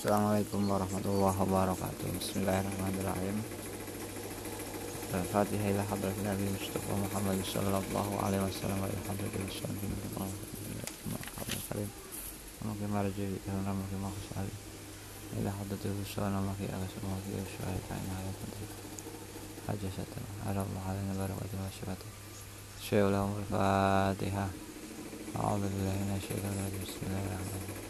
Assalamualaikum warahmatullahi wabarakatuh Bismillahirrahmanirrahim الفاتحة إلى حضرة النبي المصطفى محمد صلى الله عليه وسلم وإلى حضرة الصالحين مرحبا كريم ومكي مرجع بإذن ومكي مخص علي إلى حضرة الرسول ومكي أغسل ومكي الشهيد عين على قدرك حاجة ستنا على الله علينا بركة وشفته شيء لهم الفاتحة أعوذ بالله من الشيطان الرجيم. بسم الله الرحمن الرحيم.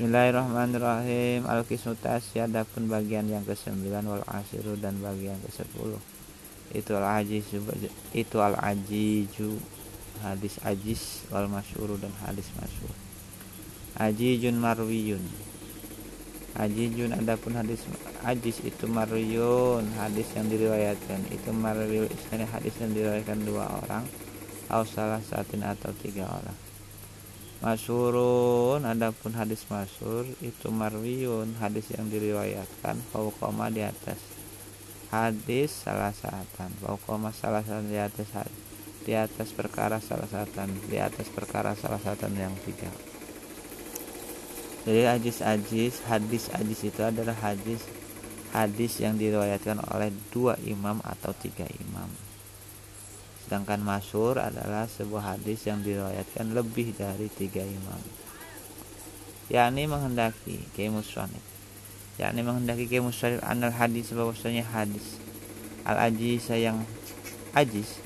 Bismillahirrahmanirrahim. Al-Qismu adapun bagian yang ke-9 wal asiru dan bagian ke-10 itu al-ajis itu al-ajiju hadis ajis wal masyhur dan hadis masyhur ajijun marwiyun. Ajijun adapun hadis ajis itu marwiyun hadis yang diriwayatkan. Itu marwiyun hadis yang diriwayatkan dua orang atau salah satin atau tiga orang Masyurun adapun hadis masyur itu marwiun hadis yang diriwayatkan faukoma di atas hadis salah satan faukoma salah satan di atas di atas perkara salah satan di atas perkara salah satan yang tiga. Jadi hadis-hadis hadis-hadis itu adalah hadis hadis yang diriwayatkan oleh dua imam atau tiga imam Sedangkan masyur adalah sebuah hadis yang diriwayatkan lebih dari tiga imam. yakni menghendaki kemuswanib yakni menghendaki kemuswanib anal hadis bahwasanya hadis al ajis yang ajis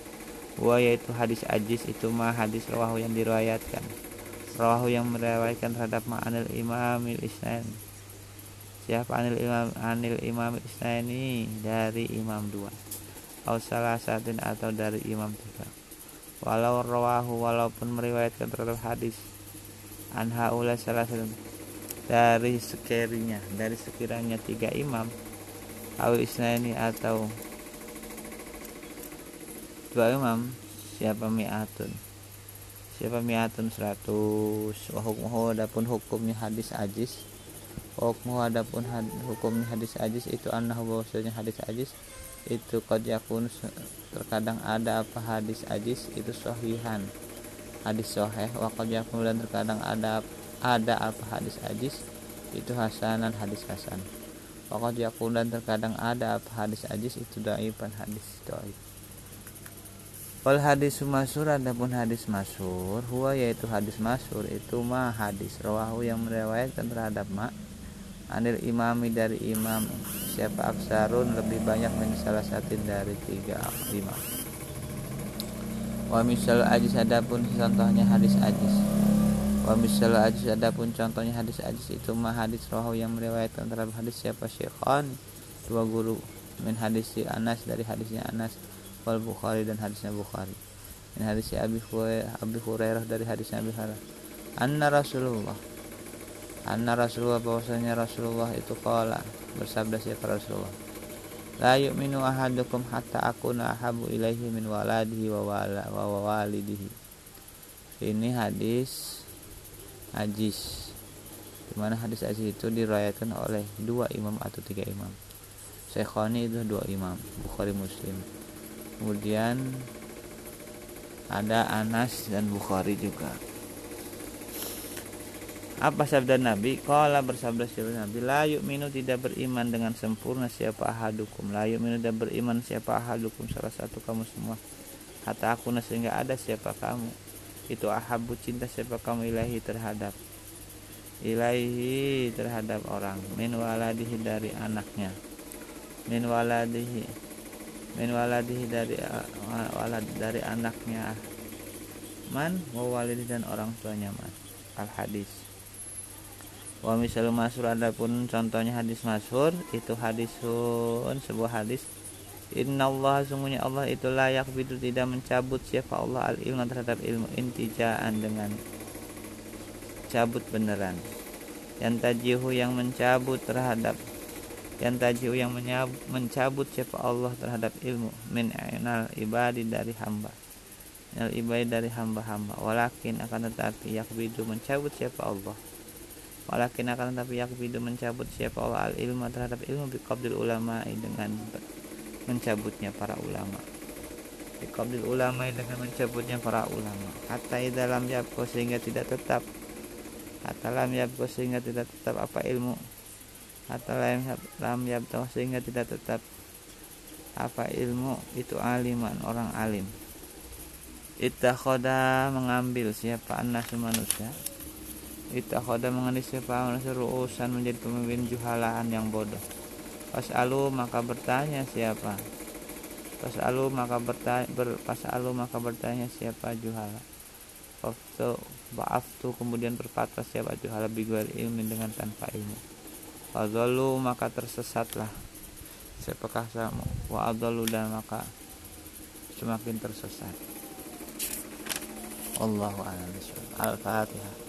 wa yaitu hadis ajis itu mah hadis rawahu yang diriwayatkan. Rawahu yang meriwayatkan terhadap ma'anil imamil isnain siapa anil imam anil imam isnaini dari imam dua atau salah satin atau dari imam tiga walau rawahu walaupun meriwayatkan terhadap hadis anha salah satu dari sekirinya dari sekiranya tiga imam awil ini atau dua imam siapa mi'atun? Siapa mi'atun seratus? Wahukmuhu adapun hukumnya hadis ajis. Hukum adapun had, hukumnya hadis ajis itu anah bahwasanya hadis ajis itu qad yakun terkadang ada apa hadis ajis itu sahihan. Hadis sahih wa dan terkadang ada ada apa hadis ajis itu hasanan hadis hasan. Wa dan terkadang ada apa hadis ajis itu dhaifan hadis dhaif Wal hadis masur adapun hadis masur huwa yaitu hadis masur itu mah hadis. Rawahu yang meriwayatkan terhadap ma anil imami dari imam siapa aksarun lebih banyak min salah satu dari tiga imam wa misal ajis adapun contohnya hadis ajis. Wa misal ajis adapun contohnya hadis ajis. Itu mah hadis rohu yang meriwayatkan terhadap hadis siapa? Syekhan dua guru min hadis si Anas dari hadisnya Anas. Wal Bukhari dan hadisnya Bukhari. Min hadis Abi Hurairah dari hadisnya Abi Hurairah. Anna Rasulullah anna Rasulullah bahwasanya Rasulullah itu kala bersabda siapa Rasulullah? La yu'minu ahadukum hatta akuna ahabu ilaihi min waladihi wa, wala, wa walidihi. Ini hadis ajis di mana hadis ajis itu diriwayatkan oleh dua imam atau tiga imam. Syekhoni itu dua imam Bukhari Muslim. Kemudian ada Anas dan Bukhari juga apa sabda Nabi? Kala bersabda siapa Nabi, la minu tidak beriman dengan sempurna siapa ahadukum. La minu tidak beriman siapa ahadukum salah satu kamu semua. Kata aku sehingga ada siapa kamu. Itu ahabu cinta siapa kamu ilahi terhadap ilahi terhadap orang min waladihi dari anaknya min waladihi min waladihi dari walad dari anaknya man wawalidi dan orang tuanya man al hadis wa misal masur adapun contohnya hadis masyhur itu hadisun sebuah hadis. Inna Allah sungguhnya Allah itu layak bidu tidak mencabut siapa Allah al ilmu terhadap ilmu intijaan dengan cabut beneran. Yang tajihu yang mencabut terhadap yang tajihu yang mencabut siapa Allah terhadap ilmu min ainal ibadi dari hamba. Minal ibadi dari hamba-hamba. Walakin akan tetapi yakbidu mencabut siapa Allah walakin akan tetapi yakbidu mencabut siapa Allah al ilmu terhadap ilmu biqabdil ulama dengan mencabutnya para ulama. Biqabdil ulama dengan mencabutnya para ulama. Hatta dalam yabko sehingga tidak tetap. Hatta lam yabko sehingga tidak tetap. Apa ilmu? Hatta lam, lam sehingga tidak tetap. Apa ilmu? Itu aliman orang alim. Itakhoda mengambil siapa? Anas manusia Itakhoda mengambil siapa ruusan menjadi pemimpin juhalaan yang bodoh. Pas alu maka bertanya siapa. Pas alu maka bertanya ber, Pas alu maka bertanya siapa juhala. Waktu tu kemudian berfatwa siapa juhala bigual ilmu dengan tanpa ilmu. Fadolu maka tersesatlah. Siapakah sama? Wa dan maka semakin tersesat. Allahu a'lam Al-Fatihah